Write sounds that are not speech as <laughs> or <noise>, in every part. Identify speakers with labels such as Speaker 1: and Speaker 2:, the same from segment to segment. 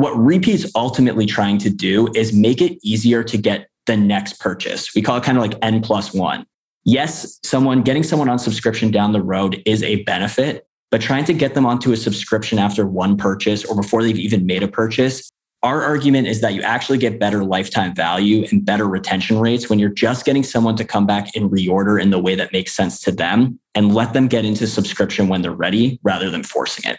Speaker 1: what repeat's ultimately trying to do is make it easier to get the next purchase. We call it kind of like N plus one. Yes, someone getting someone on subscription down the road is a benefit, but trying to get them onto a subscription after one purchase or before they've even made a purchase our argument is that you actually get better lifetime value and better retention rates when you're just getting someone to come back and reorder in the way that makes sense to them and let them get into subscription when they're ready rather than forcing it.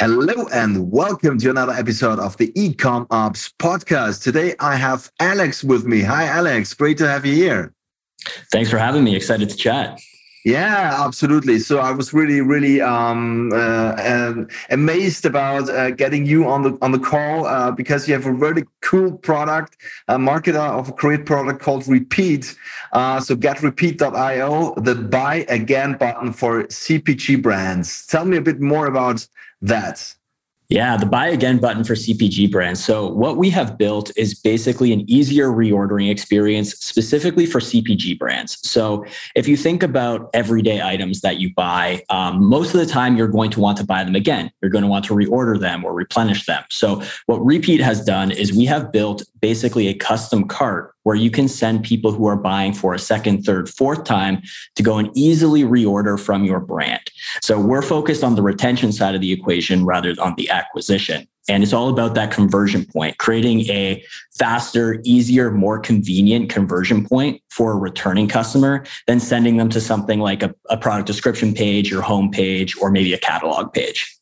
Speaker 2: Hello and welcome to another episode of the Ecom Ops podcast. Today I have Alex with me. Hi, Alex. Great to have you here.
Speaker 1: Thanks for having me. Excited to chat.
Speaker 2: Yeah, absolutely. So I was really, really um, uh, amazed about uh, getting you on the on the call uh, because you have a really cool product, a marketer of a great product called Repeat. Uh, so getrepeat.io, the buy again button for CPG brands. Tell me a bit more about that?
Speaker 1: Yeah, the buy again button for CPG brands. So, what we have built is basically an easier reordering experience specifically for CPG brands. So, if you think about everyday items that you buy, um, most of the time you're going to want to buy them again. You're going to want to reorder them or replenish them. So, what Repeat has done is we have built basically a custom cart where you can send people who are buying for a second, third, fourth time to go and easily reorder from your brand. So we're focused on the retention side of the equation rather than on the acquisition. And it's all about that conversion point, creating a faster, easier, more convenient conversion point for a returning customer than sending them to something like a, a product description page, your home page, or maybe a catalog page.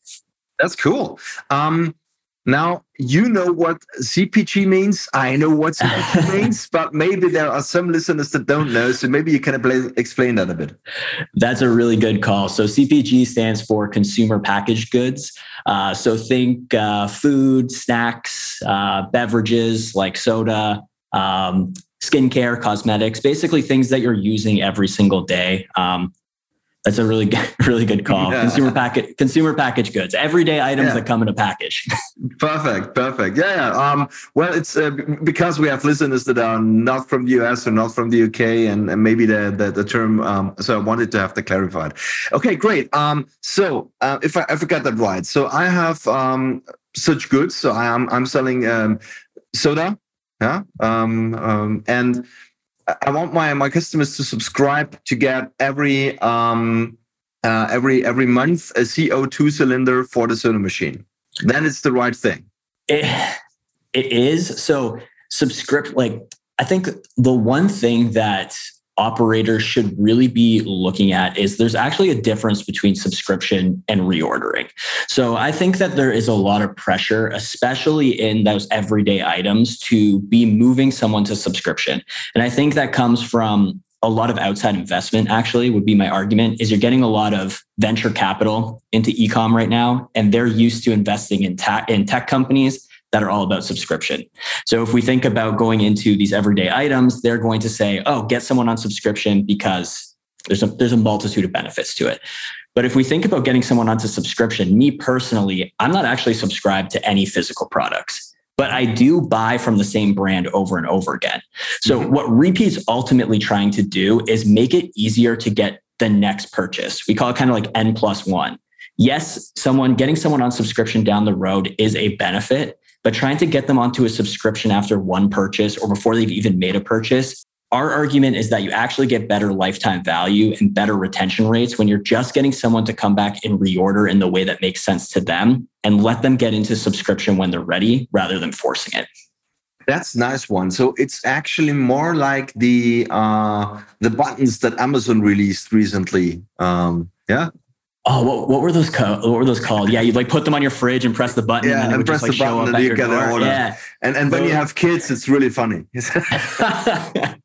Speaker 2: That's cool. Um, now, you know what CPG means. I know what <laughs> CPG means, but maybe there are some listeners that don't know. So maybe you can explain that a bit.
Speaker 1: That's a really good call. So CPG stands for consumer packaged goods. Uh, so think uh, food, snacks, uh, beverages like soda, um, skincare, cosmetics, basically things that you're using every single day. Um, that's a really good, <laughs> really good call. Yeah. Consumer package, consumer package goods, everyday items yeah. that come in a package. <laughs>
Speaker 2: perfect, perfect. Yeah, yeah. Um, well, it's uh, because we have listeners that are not from the US or not from the UK, and, and maybe the, the, the term. Um, so I wanted to have that clarified. Okay, great. Um, so uh, if I, if I got that right, so I have um, such goods. So I am I'm selling um, soda. Yeah. Um, um, and I want my my customers to subscribe to get every um uh, every every month a CO2 cylinder for the soda machine. Then it's the right thing.
Speaker 1: It, it is. So subscript like I think the one thing that operators should really be looking at is there's actually a difference between subscription and reordering. So I think that there is a lot of pressure, especially in those everyday items, to be moving someone to subscription. And I think that comes from a lot of outside investment actually would be my argument is you're getting a lot of venture capital into ecom right now and they're used to investing in tech in tech companies that are all about subscription. So if we think about going into these everyday items, they're going to say, "Oh, get someone on subscription because there's a there's a multitude of benefits to it." But if we think about getting someone onto subscription, me personally, I'm not actually subscribed to any physical products but I do buy from the same brand over and over again. So mm-hmm. what Repeat's ultimately trying to do is make it easier to get the next purchase. We call it kind of like N plus one. Yes, someone getting someone on subscription down the road is a benefit, but trying to get them onto a subscription after one purchase or before they've even made a purchase, our argument is that you actually get better lifetime value and better retention rates when you're just getting someone to come back and reorder in the way that makes sense to them and let them get into subscription when they're ready rather than forcing it.
Speaker 2: That's nice one. So it's actually more like the uh, the buttons that Amazon released recently. Um, yeah,
Speaker 1: Oh, what, what were those called? What were those called? Yeah, you'd like put them on your fridge and press the button.
Speaker 2: Yeah, and,
Speaker 1: and
Speaker 2: press
Speaker 1: just,
Speaker 2: like, the button and you get an order. Yeah. And and when you have kids, it's really funny. <laughs>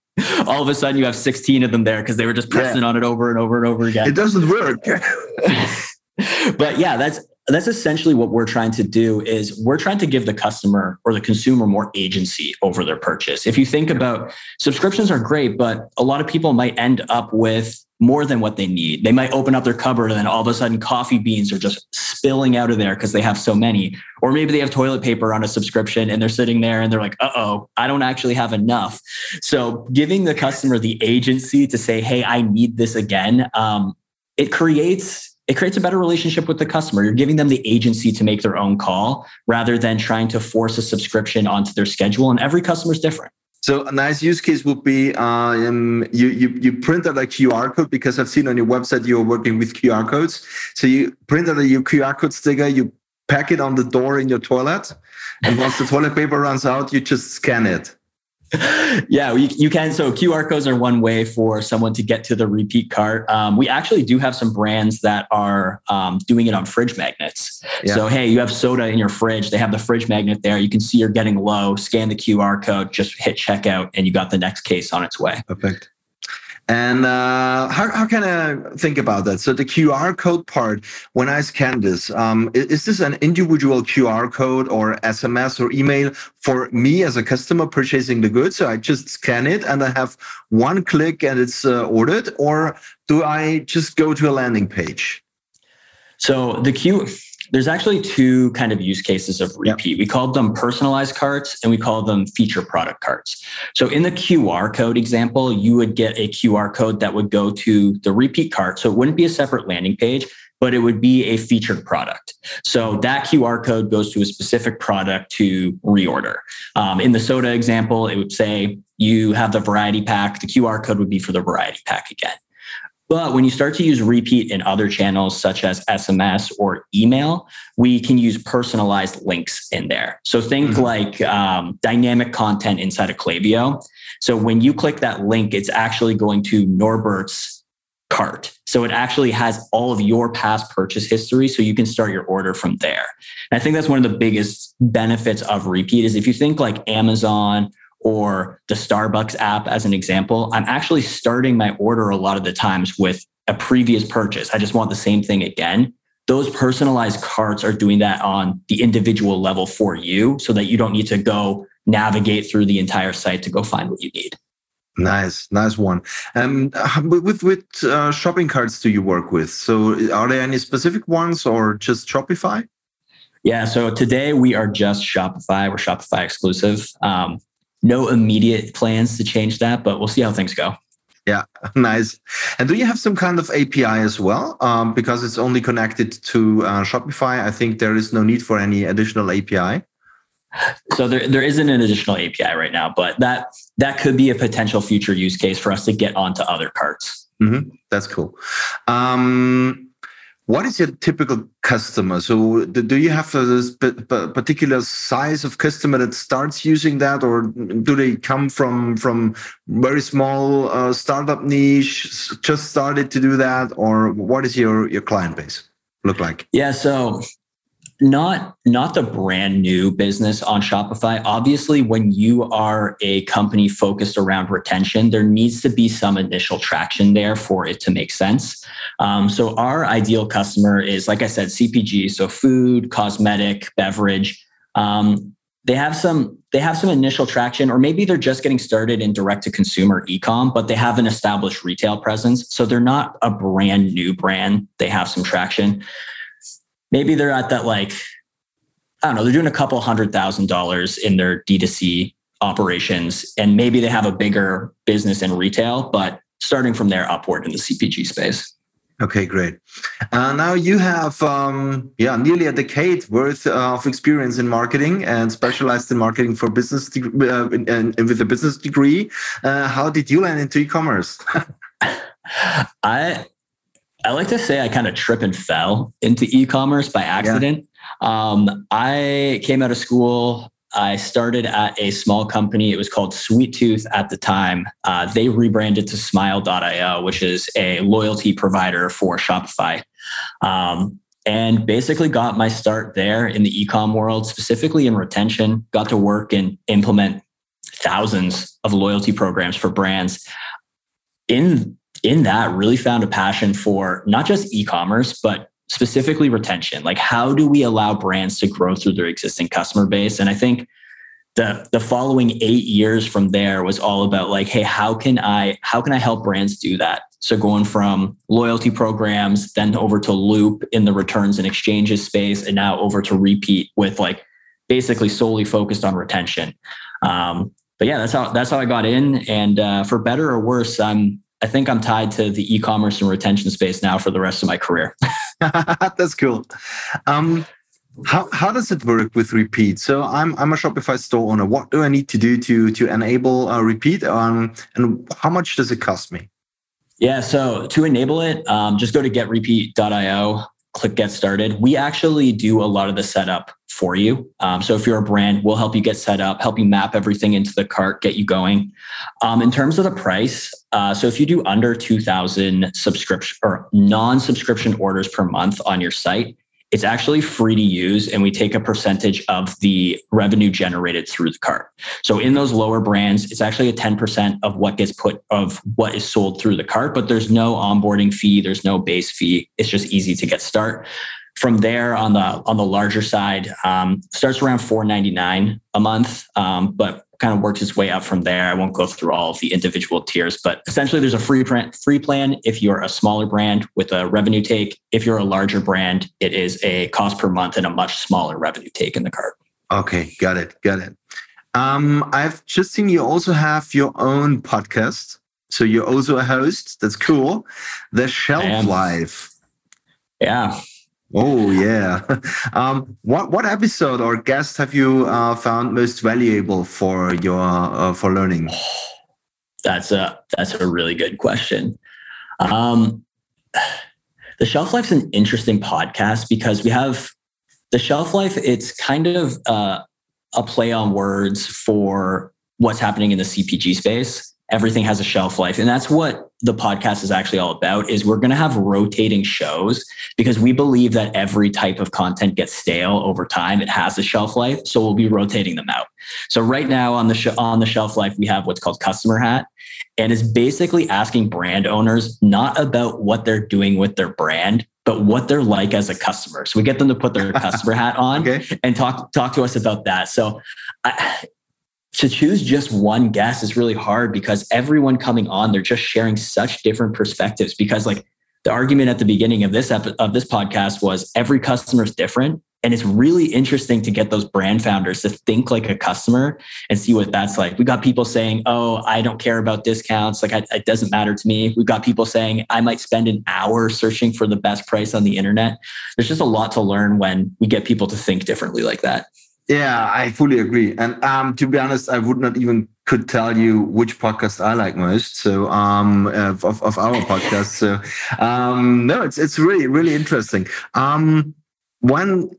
Speaker 1: all of a sudden you have 16 of them there because they were just pressing yeah. on it over and over and over again.
Speaker 2: It doesn't work. <laughs>
Speaker 1: but yeah, that's that's essentially what we're trying to do is we're trying to give the customer or the consumer more agency over their purchase. If you think about subscriptions are great, but a lot of people might end up with more than what they need. They might open up their cupboard and then all of a sudden coffee beans are just spilling out of there because they have so many. Or maybe they have toilet paper on a subscription and they're sitting there and they're like, uh oh, I don't actually have enough. So giving the customer the agency to say, hey, I need this again, um, it creates it creates a better relationship with the customer. You're giving them the agency to make their own call rather than trying to force a subscription onto their schedule. And every customer is different.
Speaker 2: So a nice use case would be um, you, you you print out a QR code because I've seen on your website you're working with QR codes. So you print out a your QR code sticker, you pack it on the door in your toilet, and once the <laughs> toilet paper runs out, you just scan it
Speaker 1: yeah, you, you, can. So QR codes are one way for someone to get to the repeat cart. Um, we actually do have some brands that are um, doing it on fridge magnets. Yeah. So, hey, you have soda in your fridge. They have the fridge magnet there. You can see you're getting low. Scan the QR code, just hit checkout, and you got the next case on its way.
Speaker 2: Perfect. And uh, how, how can I think about that? So the QR code part, when I scan this, um, is this an individual QR code or SMS or email for me as a customer purchasing the goods? So I just scan it and I have one click and it's uh, ordered, or do I just go to a landing page?
Speaker 1: So the Q there's actually two kind of use cases of repeat. Yep. We called them personalized carts and we call them feature product carts. So in the QR code example, you would get a QR code that would go to the repeat cart. So it wouldn't be a separate landing page, but it would be a featured product. So that QR code goes to a specific product to reorder. Um, in the soda example, it would say you have the variety pack. The QR code would be for the variety pack again. But when you start to use repeat in other channels such as SMS or email, we can use personalized links in there. So think mm-hmm. like um, dynamic content inside of Klaviyo. So when you click that link, it's actually going to Norbert's cart. So it actually has all of your past purchase history. So you can start your order from there. And I think that's one of the biggest benefits of repeat is if you think like Amazon or the Starbucks app as an example, I'm actually starting my order a lot of the times with a previous purchase. I just want the same thing again. Those personalized carts are doing that on the individual level for you so that you don't need to go navigate through the entire site to go find what you need.
Speaker 2: Nice, nice one. Um, with with uh, shopping carts do you work with? So, are there any specific ones, or just Shopify?
Speaker 1: Yeah. So today we are just Shopify. We're Shopify exclusive. Um, no immediate plans to change that, but we'll see how things go.
Speaker 2: Yeah, <laughs> nice. And do you have some kind of API as well? Um, because it's only connected to uh, Shopify. I think there is no need for any additional API.
Speaker 1: So there, there isn't an additional API right now, but that that could be a potential future use case for us to get onto other carts.
Speaker 2: Mm-hmm. That's cool. Um, what is your typical customer? So, do you have a particular size of customer that starts using that, or do they come from from very small uh, startup niche, just started to do that, or what is your your client base look like?
Speaker 1: Yeah, so not not the brand new business on Shopify. Obviously, when you are a company focused around retention, there needs to be some initial traction there for it to make sense. Um, so our ideal customer is, like I said, CPG, so food, cosmetic, beverage. Um, they have some they have some initial traction, or maybe they're just getting started in direct to consumer ecom, but they have an established retail presence. So they're not a brand new brand. They have some traction maybe they're at that like I don't know, they're doing a couple hundred thousand dollars in their D2C operations, and maybe they have a bigger business in retail, but starting from there upward in the CPG space.
Speaker 2: Okay, great. Uh, now you have, um, yeah, nearly a decade worth of experience in marketing and specialized in marketing for business de- uh, and, and, with a business degree. Uh, how did you land into e-commerce? <laughs>
Speaker 1: I I like to say I kind of trip and fell into e-commerce by accident. Yeah. Um, I came out of school. I started at a small company. It was called Sweet Tooth at the time. Uh, they rebranded to Smile.io, which is a loyalty provider for Shopify. Um, and basically got my start there in the e-com world, specifically in retention. Got to work and implement thousands of loyalty programs for brands. In in that, really found a passion for not just e-commerce, but specifically retention. Like, how do we allow brands to grow through their existing customer base? And I think the the following eight years from there was all about like, hey, how can I how can I help brands do that? So going from loyalty programs, then over to Loop in the returns and exchanges space, and now over to Repeat with like basically solely focused on retention. Um, but yeah, that's how that's how I got in. And uh, for better or worse, I'm I think I'm tied to the e-commerce and retention space now for the rest of my career. <laughs> <laughs>
Speaker 2: that's cool. Um, how how does it work with repeat? So I'm I'm a Shopify store owner. What do I need to do to to enable a repeat? Um, and how much does it cost me?
Speaker 1: Yeah, so to enable it, um, just go to getrepeat.io, click get started. We actually do a lot of the setup for you. Um, so if you're a brand, we'll help you get set up, help you map everything into the cart, get you going. Um, in terms of the price, uh, so if you do under 2,000 subscription or non-subscription orders per month on your site, it's actually free to use and we take a percentage of the revenue generated through the cart so in those lower brands it's actually a 10% of what gets put of what is sold through the cart but there's no onboarding fee there's no base fee. It's just easy to get start. From there on the on the larger side um, starts around 499 a month um, but kind of works its way up from there. I won't go through all of the individual tiers, but essentially there's a free plan, free plan if you're a smaller brand with a revenue take. If you're a larger brand, it is a cost per month and a much smaller revenue take in the cart.
Speaker 2: Okay, got it, got it. Um, I've just seen you also have your own podcast. So you're also a host. That's cool. The Shelf Life.
Speaker 1: Yeah.
Speaker 2: Oh yeah. <laughs> Um, what what episode or guest have you uh, found most valuable for your uh, for learning?
Speaker 1: That's a that's a really good question. Um, <sighs> the shelf life's an interesting podcast because we have the shelf life. It's kind of uh, a play on words for what's happening in the CPG space everything has a shelf life and that's what the podcast is actually all about is we're going to have rotating shows because we believe that every type of content gets stale over time it has a shelf life so we'll be rotating them out so right now on the sh- on the shelf life we have what's called customer hat and is basically asking brand owners not about what they're doing with their brand but what they're like as a customer. So we get them to put their <laughs> customer hat on okay. and talk talk to us about that. So I, to choose just one guest is really hard because everyone coming on they're just sharing such different perspectives because like the argument at the beginning of this epi- of this podcast was every customer is different and it's really interesting to get those brand founders to think like a customer and see what that's like. We got people saying, "Oh, I don't care about discounts. Like, I, it doesn't matter to me." We've got people saying, "I might spend an hour searching for the best price on the internet." There's just a lot to learn when we get people to think differently like that.
Speaker 2: Yeah, I fully agree. And um, to be honest, I would not even could tell you which podcast I like most. So um, of, of our podcast. So um, no, it's it's really really interesting. Um, one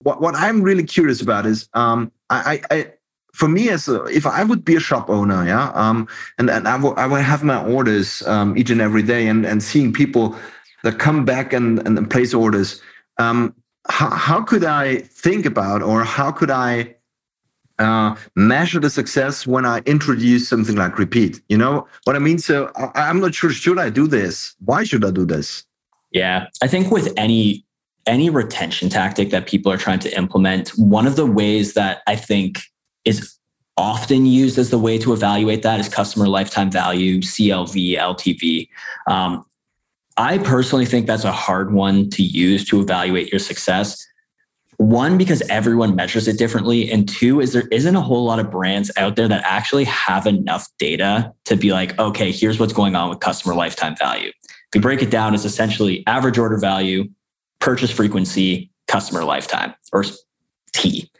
Speaker 2: what what I'm really curious about is um, I, I, I for me as a, if I would be a shop owner, yeah, um, and and I will I will have my orders um, each and every day, and and seeing people that come back and and place orders. Um, how, how could I think about or how could I uh, measure the success when I introduce something like repeat? You know what I mean? So I, I'm not sure. Should I do this? Why should I do this?
Speaker 1: Yeah, I think with any any retention tactic that people are trying to implement, one of the ways that I think is often used as the way to evaluate that is customer lifetime value, CLV, LTV. Um, I personally think that's a hard one to use to evaluate your success. One, because everyone measures it differently. And two, is there isn't a whole lot of brands out there that actually have enough data to be like, okay, here's what's going on with customer lifetime value. If you break it down, it's essentially average order value, purchase frequency, customer lifetime, or T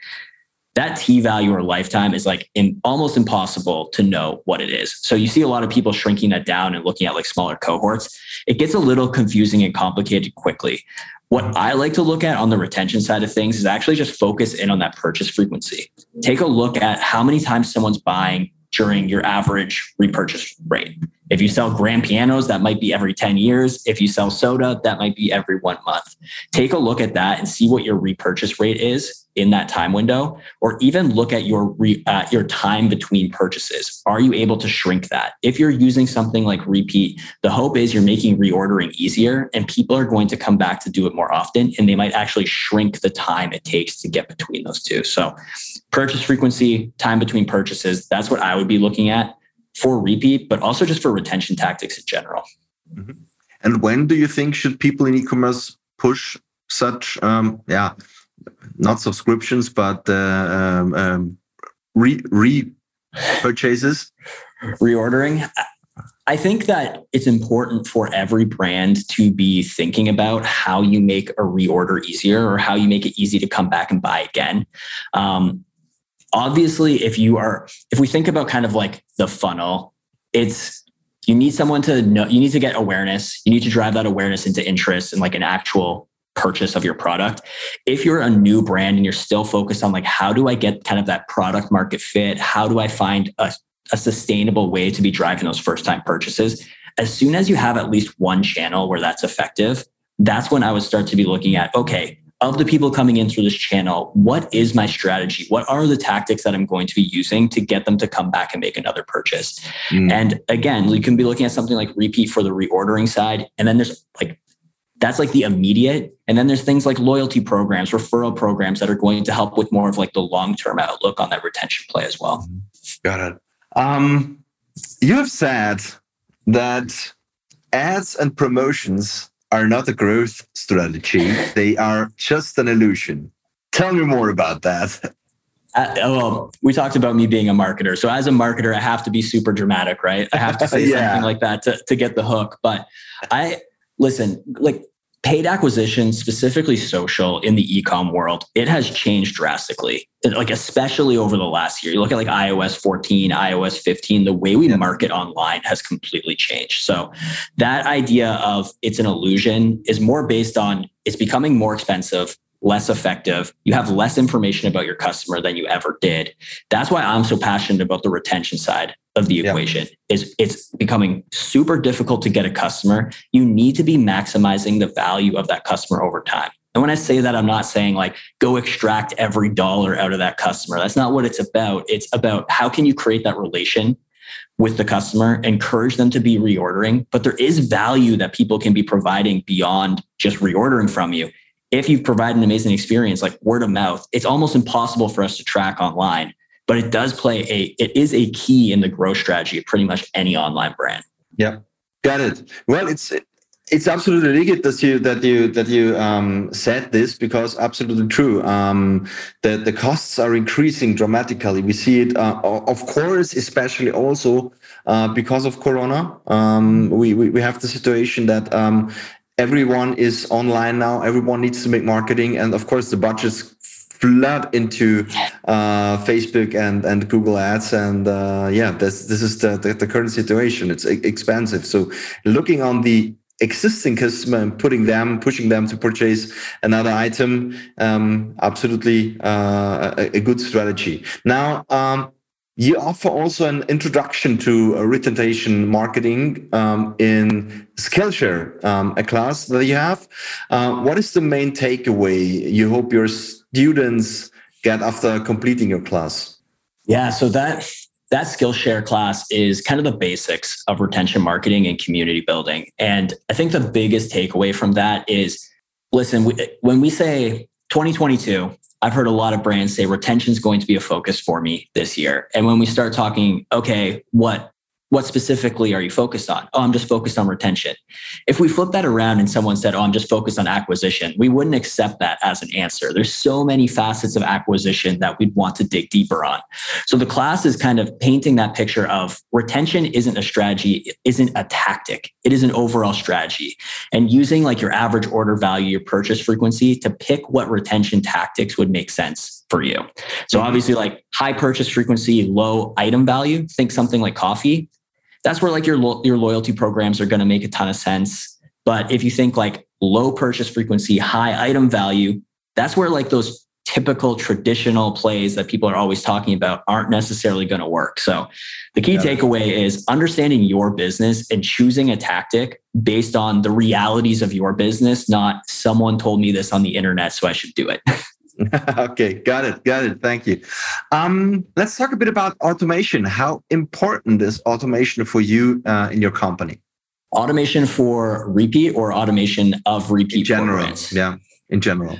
Speaker 1: that T value or lifetime is like in, almost impossible to know what it is. So you see a lot of people shrinking that down and looking at like smaller cohorts. It gets a little confusing and complicated quickly. What I like to look at on the retention side of things is actually just focus in on that purchase frequency. Take a look at how many times someone's buying during your average repurchase rate. If you sell grand pianos, that might be every 10 years. If you sell soda, that might be every one month. Take a look at that and see what your repurchase rate is in that time window, or even look at your re, uh, your time between purchases. Are you able to shrink that? If you're using something like repeat, the hope is you're making reordering easier, and people are going to come back to do it more often, and they might actually shrink the time it takes to get between those two. So, purchase frequency, time between purchases, that's what I would be looking at for repeat, but also just for retention tactics in general.
Speaker 2: Mm-hmm. And when do you think should people in e-commerce push such um, yeah not subscriptions, but uh, um, um, re re purchases,
Speaker 1: reordering. I think that it's important for every brand to be thinking about how you make a reorder easier or how you make it easy to come back and buy again. Um, obviously, if you are, if we think about kind of like the funnel, it's you need someone to know, you need to get awareness. You need to drive that awareness into interest and like an actual purchase of your product. If you're a new brand and you're still focused on like, how do I get kind of that product market fit? How do I find a, a sustainable way to be driving those first time purchases? As soon as you have at least one channel where that's effective, that's when I would start to be looking at, okay, of the people coming in through this channel, what is my strategy? What are the tactics that I'm going to be using to get them to come back and make another purchase? Mm. And again, you can be looking at something like repeat for the reordering side. And then there's like that's like the immediate. And then there's things like loyalty programs, referral programs that are going to help with more of like the long term outlook on that retention play as well. Mm-hmm.
Speaker 2: Got it. Um, you have said that ads and promotions are not a growth strategy, they are just an illusion. Tell me more about that.
Speaker 1: Uh, well, we talked about me being a marketer. So as a marketer, I have to be super dramatic, right? I have to say <laughs> yeah. something like that to, to get the hook. But I listen, like paid acquisition, specifically social in the ecom world, it has changed drastically. Like especially over the last year. You look at like iOS 14, iOS 15, the way we market online has completely changed. So that idea of it's an illusion is more based on it's becoming more expensive less effective. You have less information about your customer than you ever did. That's why I'm so passionate about the retention side of the equation. Yeah. Is it's becoming super difficult to get a customer. You need to be maximizing the value of that customer over time. And when I say that, I'm not saying like go extract every dollar out of that customer. That's not what it's about. It's about how can you create that relation with the customer, encourage them to be reordering, but there is value that people can be providing beyond just reordering from you if you provide an amazing experience like word of mouth, it's almost impossible for us to track online. But it does play a it is a key in the growth strategy of pretty much any online brand.
Speaker 2: Yeah, got it. Well, it's it's absolutely legal that you that you that you um, said this because absolutely true. Um, the the costs are increasing dramatically. We see it, uh, of course, especially also uh, because of Corona. Um, we, we we have the situation that um, everyone is online now everyone needs to make marketing and of course the budgets flood into uh, facebook and and google ads. And uh, yeah this this is the, the, the current situation. It's expensive. So looking on the existing customer and putting them pushing them to purchase another item um, absolutely uh, a, a, good strategy. Now um, you offer also an introduction to retention marketing um, in Skillshare, um, a class that you have. Uh, what is the main takeaway you hope your students get after completing your class?
Speaker 1: Yeah, so that that Skillshare class is kind of the basics of retention marketing and community building. And I think the biggest takeaway from that is listen, we, when we say 2022, I've heard a lot of brands say retention is going to be a focus for me this year. And when we start talking, okay, what what specifically are you focused on? Oh, I'm just focused on retention. If we flip that around and someone said, Oh, I'm just focused on acquisition, we wouldn't accept that as an answer. There's so many facets of acquisition that we'd want to dig deeper on. So the class is kind of painting that picture of retention isn't a strategy, it isn't a tactic, it is an overall strategy. And using like your average order value, your purchase frequency to pick what retention tactics would make sense for you. So obviously, like high purchase frequency, low item value, think something like coffee that's where like your lo- your loyalty programs are going to make a ton of sense. But if you think like low purchase frequency, high item value, that's where like those typical traditional plays that people are always talking about aren't necessarily going to work. So the key yeah. takeaway is understanding your business and choosing a tactic based on the realities of your business, not someone told me this on the internet, so I should do it. <laughs> <laughs>
Speaker 2: okay, got it, got it. Thank you. Um, let's talk a bit about automation. How important is automation for you uh, in your company?
Speaker 1: Automation for repeat or automation of repeat in
Speaker 2: general? Programs? Yeah, in general.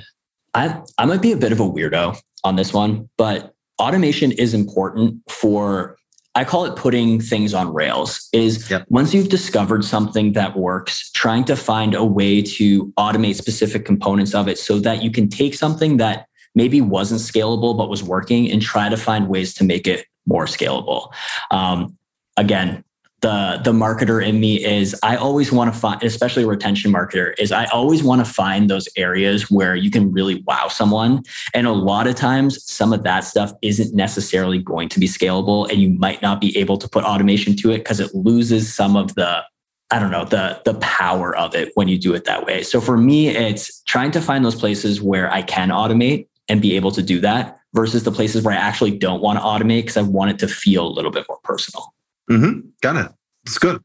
Speaker 1: I I might be a bit of a weirdo on this one, but automation is important for I call it putting things on rails is yep. once you've discovered something that works, trying to find a way to automate specific components of it so that you can take something that maybe wasn't scalable but was working and try to find ways to make it more scalable. Um, again, the the marketer in me is I always want to find, especially a retention marketer, is I always want to find those areas where you can really wow someone. And a lot of times, some of that stuff isn't necessarily going to be scalable, and you might not be able to put automation to it because it loses some of the I don't know the the power of it when you do it that way. So for me, it's trying to find those places where I can automate and be able to do that versus the places where I actually don't want to automate because I want it to feel a little bit more personal.
Speaker 2: Mm-hmm. Got it. It's good.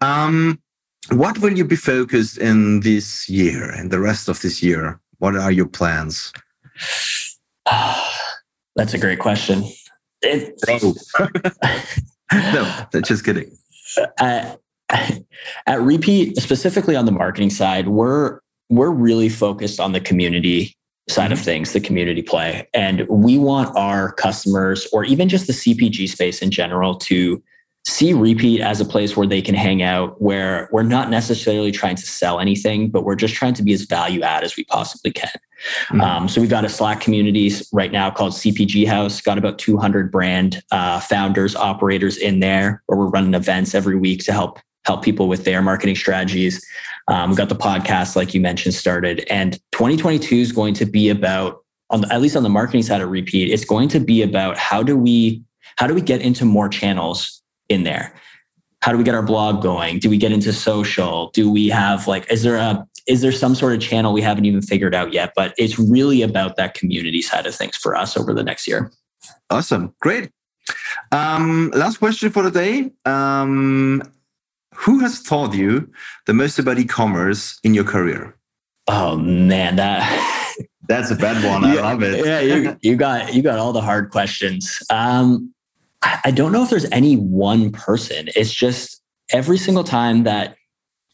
Speaker 2: Um, what will you be focused in this year and the rest of this year? What are your plans? <sighs>
Speaker 1: That's a great question. It, <laughs>
Speaker 2: no, just kidding.
Speaker 1: At, at Repeat, specifically on the marketing side, we're we're really focused on the community side of mm-hmm. things, the community play, and we want our customers, or even just the CPG space in general, to see repeat as a place where they can hang out where we're not necessarily trying to sell anything but we're just trying to be as value add as we possibly can mm-hmm. um, so we've got a slack community right now called cpg house got about 200 brand uh, founders operators in there where we're running events every week to help help people with their marketing strategies um, we've got the podcast like you mentioned started and 2022 is going to be about on the, at least on the marketing side of repeat it's going to be about how do we how do we get into more channels in there. How do we get our blog going? Do we get into social? Do we have like is there a is there some sort of channel we haven't even figured out yet but it's really about that community side of things for us over the next year.
Speaker 2: Awesome. Great. Um, last question for the day. Um, who has taught you the most about e-commerce in your career?
Speaker 1: Oh man that <laughs>
Speaker 2: that's a bad one. I yeah, love it.
Speaker 1: yeah you, you got you got all the hard questions. Um, I don't know if there's any one person. It's just every single time that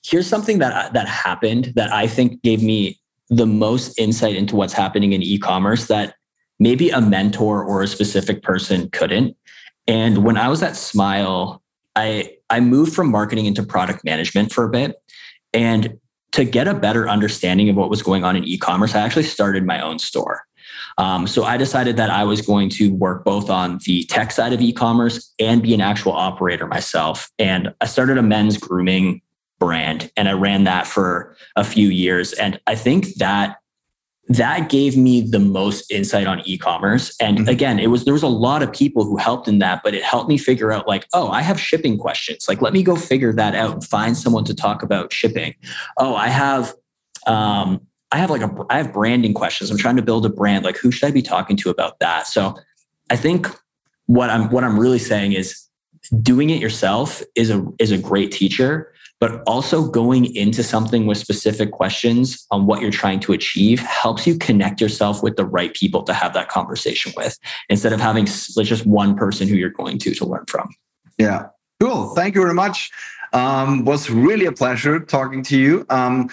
Speaker 1: here's something that that happened that I think gave me the most insight into what's happening in e-commerce that maybe a mentor or a specific person couldn't. And when I was at Smile, I I moved from marketing into product management for a bit. And to get a better understanding of what was going on in e-commerce, I actually started my own store. Um, so I decided that I was going to work both on the tech side of e-commerce and be an actual operator myself. And I started a men's grooming brand and I ran that for a few years. And I think that that gave me the most insight on e-commerce and mm-hmm. again it was there was a lot of people who helped in that but it helped me figure out like oh i have shipping questions like let me go figure that out and find someone to talk about shipping oh i have um, I have like a I have branding questions. I'm trying to build a brand. Like who should I be talking to about that? So I think what I'm what I'm really saying is doing it yourself is a is a great teacher, but also going into something with specific questions on what you're trying to achieve helps you connect yourself with the right people to have that conversation with instead of having just one person who you're going to to learn from.
Speaker 2: Yeah. Cool. Thank you very much. Um, was really a pleasure talking to you. Um,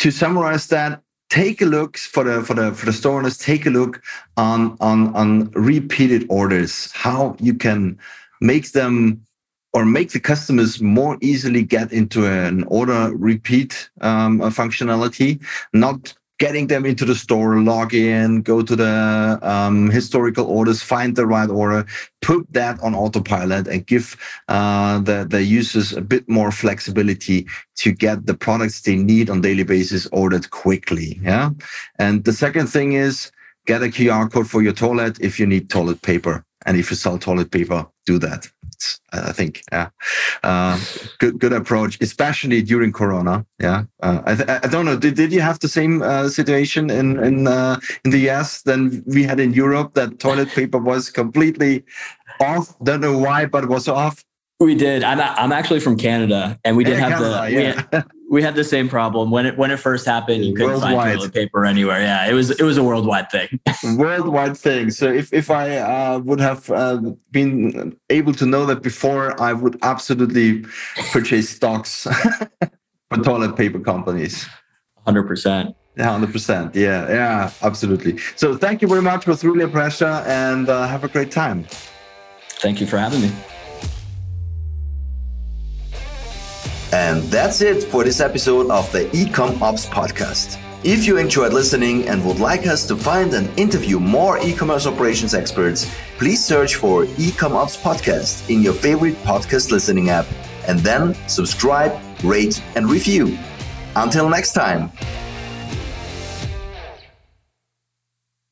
Speaker 2: to summarize that, take a look for the for the for the store owners. Take a look on on on repeated orders. How you can make them or make the customers more easily get into an order repeat um, functionality, not getting them into the store, log in, go to the um, historical orders, find the right order, put that on autopilot, and give uh, the, the users a bit more flexibility to get the products they need on daily basis ordered quickly. Yeah. And the second thing is get a QR code for your toilet if you need toilet paper. And if you sell toilet paper, do that. I think. Yeah, uh, good good approach, especially during Corona. Yeah, uh, I, I don't know. Did, did you have the same uh, situation in in uh, in the US than we had in Europe? That toilet paper was completely off. Don't know why, but was off.
Speaker 1: We did. I'm I'm actually from Canada, and we did yeah, have Canada, the yeah. we, had, we, had, the same problem when it when it first happened. You couldn't worldwide. find toilet paper anywhere. Yeah, it was it was a worldwide thing. <laughs>
Speaker 2: worldwide thing. So if if I uh, would have uh, been able to know that before, I would absolutely purchase stocks <laughs> for toilet paper companies.
Speaker 1: Hundred percent.
Speaker 2: Hundred percent. Yeah, yeah, absolutely. So thank you very much. It was really a pleasure, and uh, have a great time.
Speaker 1: Thank you for having me.
Speaker 3: And that's it for this episode of the Ecom Ops podcast. If you enjoyed listening and would like us to find and interview more e-commerce operations experts, please search for Ecom Ops podcast in your favorite podcast listening app and then subscribe, rate and review. Until next time.